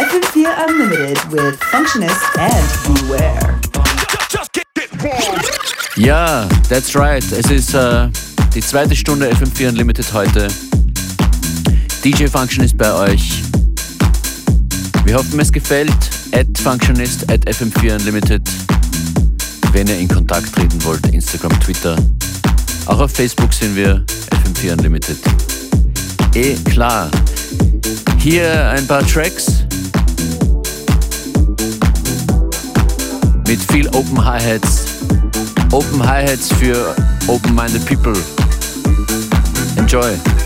FM4 Unlimited with Functionist and Beware. Ja, that's right. Es ist äh, die zweite Stunde FM4 Unlimited heute. DJ Functionist bei euch. Wir hoffen, es gefällt. At Functionist, at FM4 Unlimited. Wenn ihr in Kontakt treten wollt, Instagram, Twitter. Auch auf Facebook sind wir FM4 Unlimited. Eh klar. Hier ein paar Tracks mit viel Open Hi-Hats. Open Hi-Hats für open-minded people. Enjoy.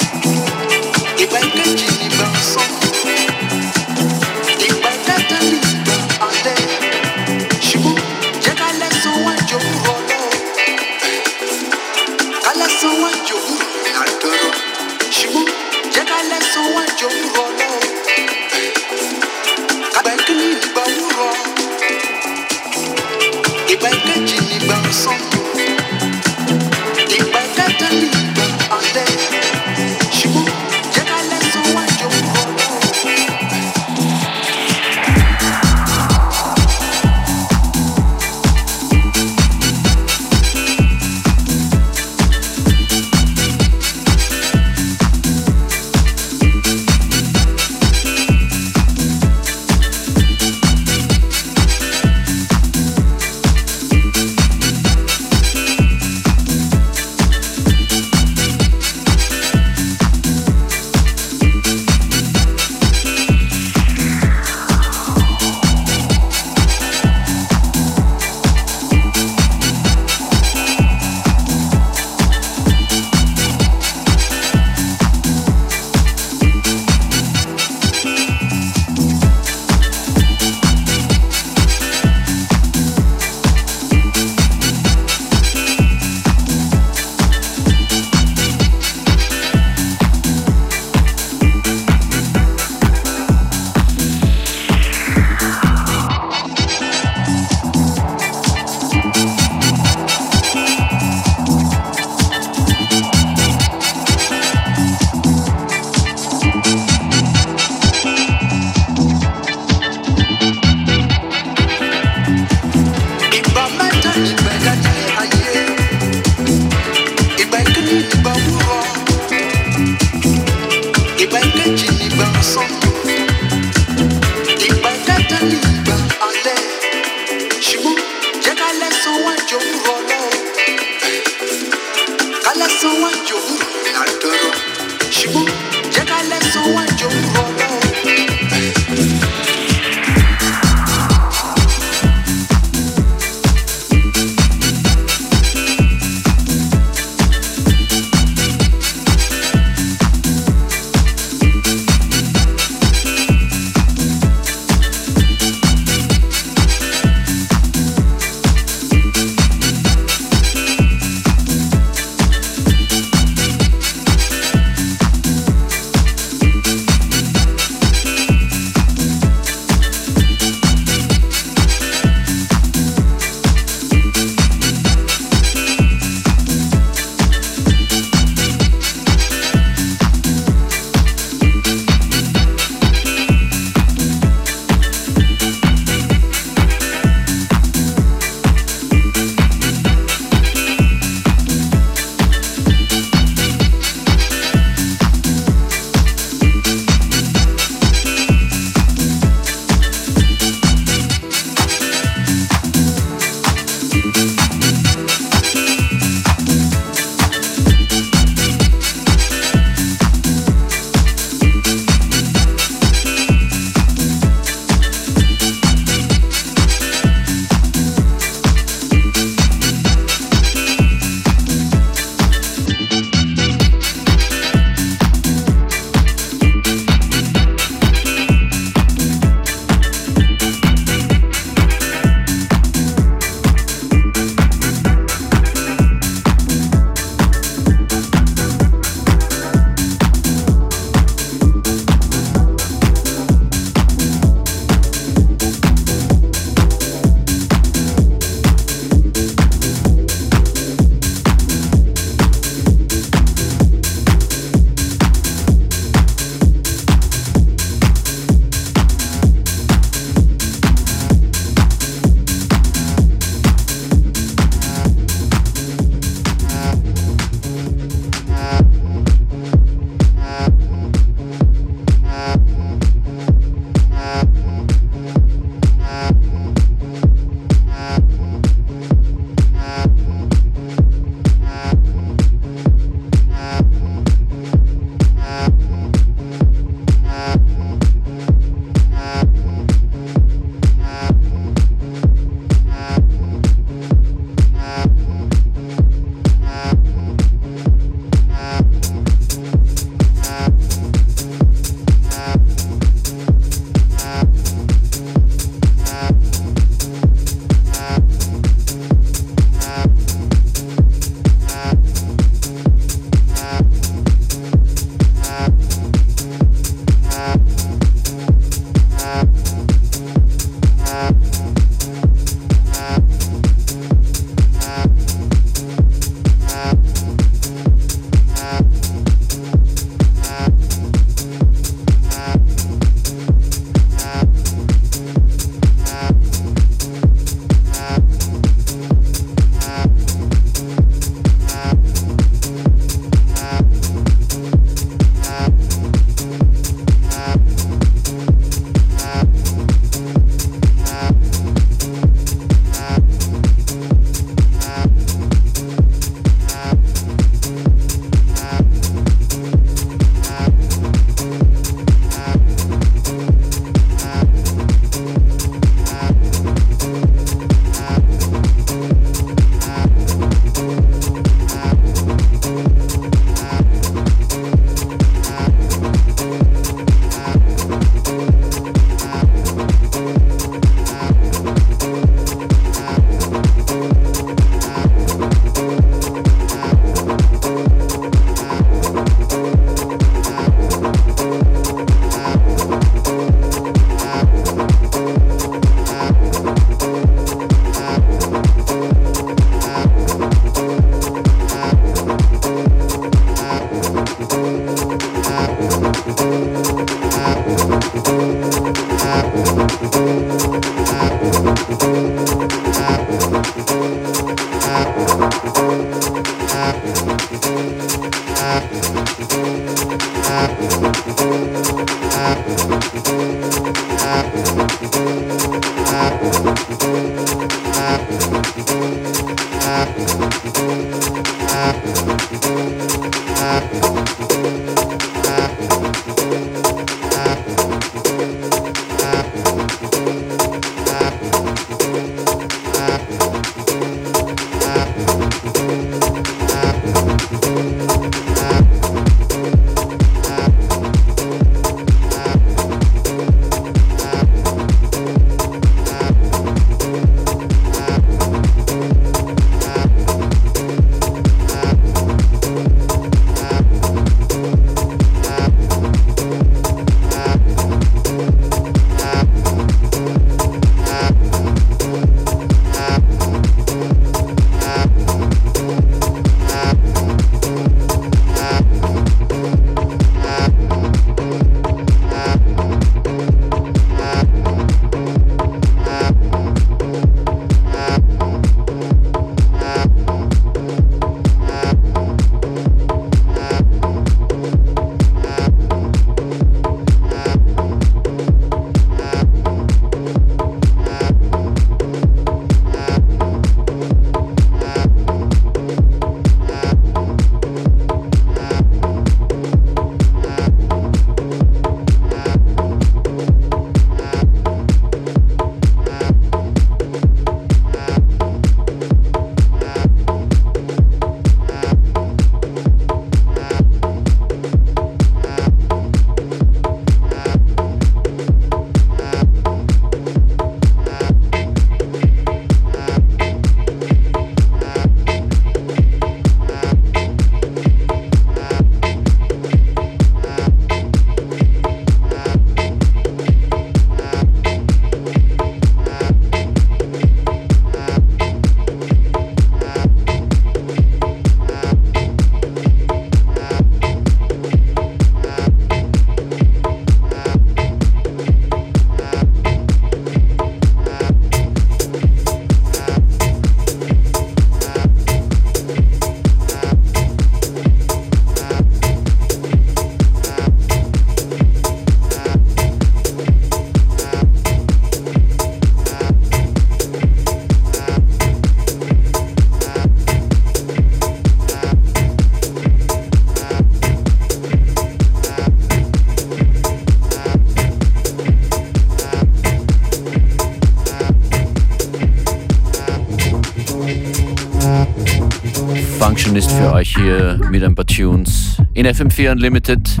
Mit ein paar Tunes in FM4 Unlimited.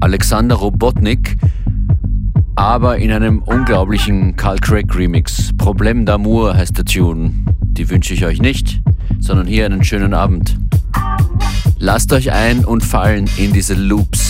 Alexander Robotnik, aber in einem unglaublichen Carl Craig Remix. Problem d'amour heißt der Tune. Die wünsche ich euch nicht, sondern hier einen schönen Abend. Lasst euch ein und fallen in diese Loops.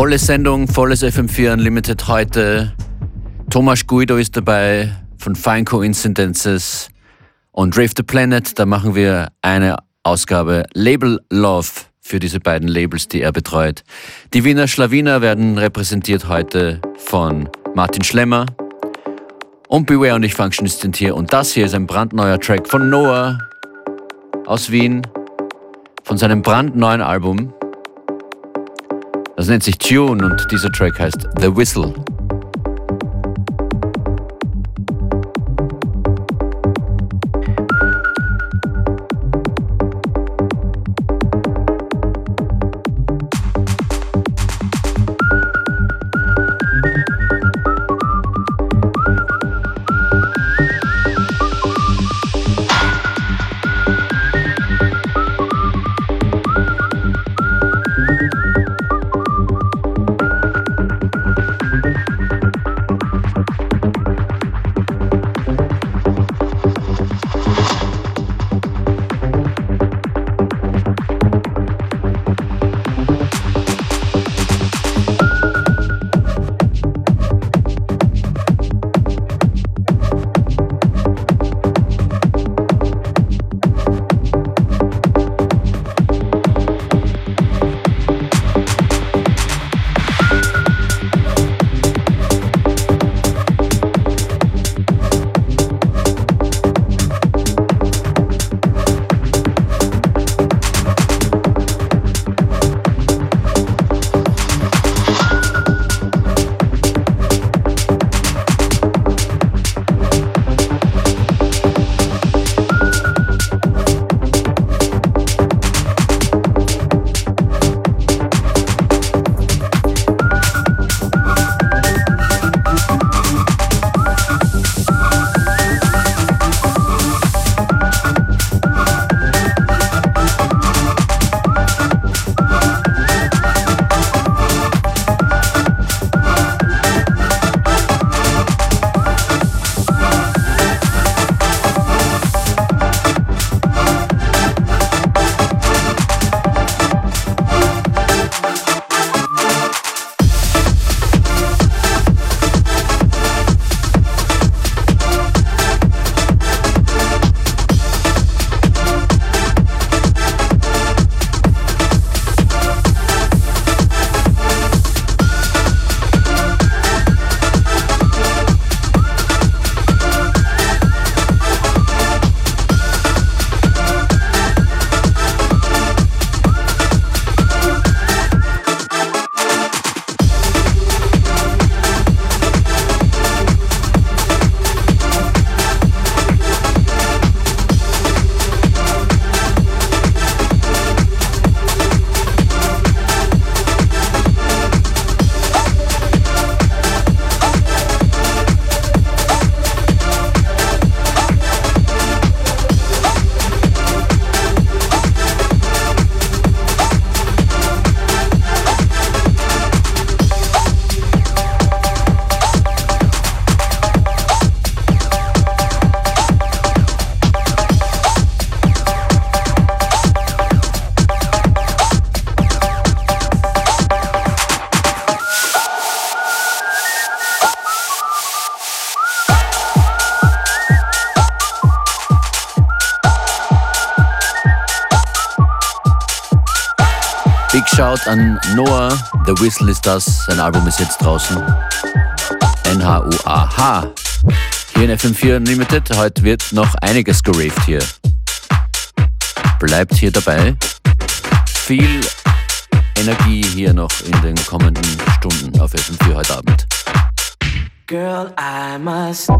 Volle Sendung, volles FM4 Unlimited heute. Thomas Guido ist dabei von Fine Coincidences und Rave the Planet. Da machen wir eine Ausgabe Label Love für diese beiden Labels, die er betreut. Die Wiener Schlawiner werden repräsentiert heute von Martin Schlemmer und Beware und ich Functionist sind hier. Und das hier ist ein brandneuer Track von Noah aus Wien, von seinem brandneuen Album. Das nennt sich Tune und dieser Track heißt The Whistle. Shoutout an Noah. The Whistle ist das. Sein Album ist jetzt draußen. N-H-U-A-H. Hier in FM4 Unlimited. Heute wird noch einiges geraved hier. Bleibt hier dabei. Viel Energie hier noch in den kommenden Stunden auf FM4 heute Abend. Girl, I must.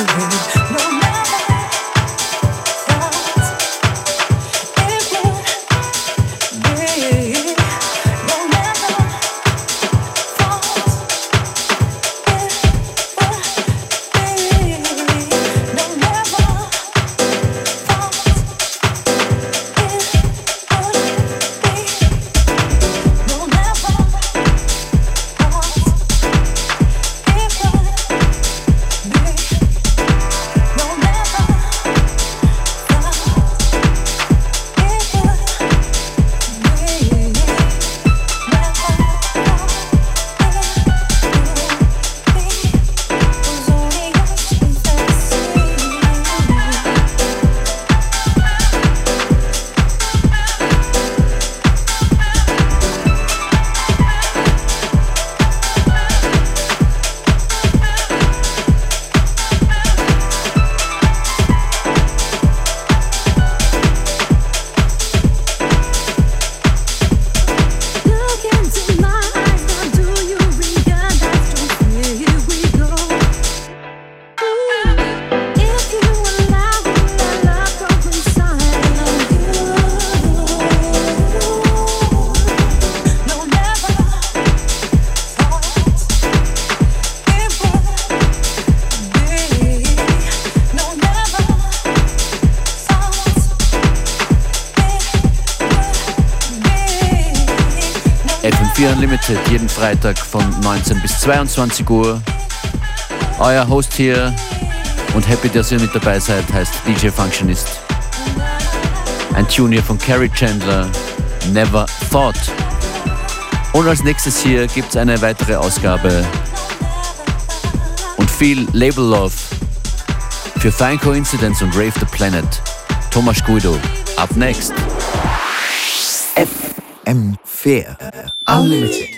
Unlimited Freitag von 19 bis 22 Uhr. Euer Host hier und happy, dass ihr mit dabei seid, heißt DJ Functionist. Ein Tune hier von Carrie Chandler, Never Thought. Und als nächstes hier gibt es eine weitere Ausgabe und viel Label Love für Fine Coincidence und Rave the Planet. Thomas Guido, up next. FM Fair. Unlimited.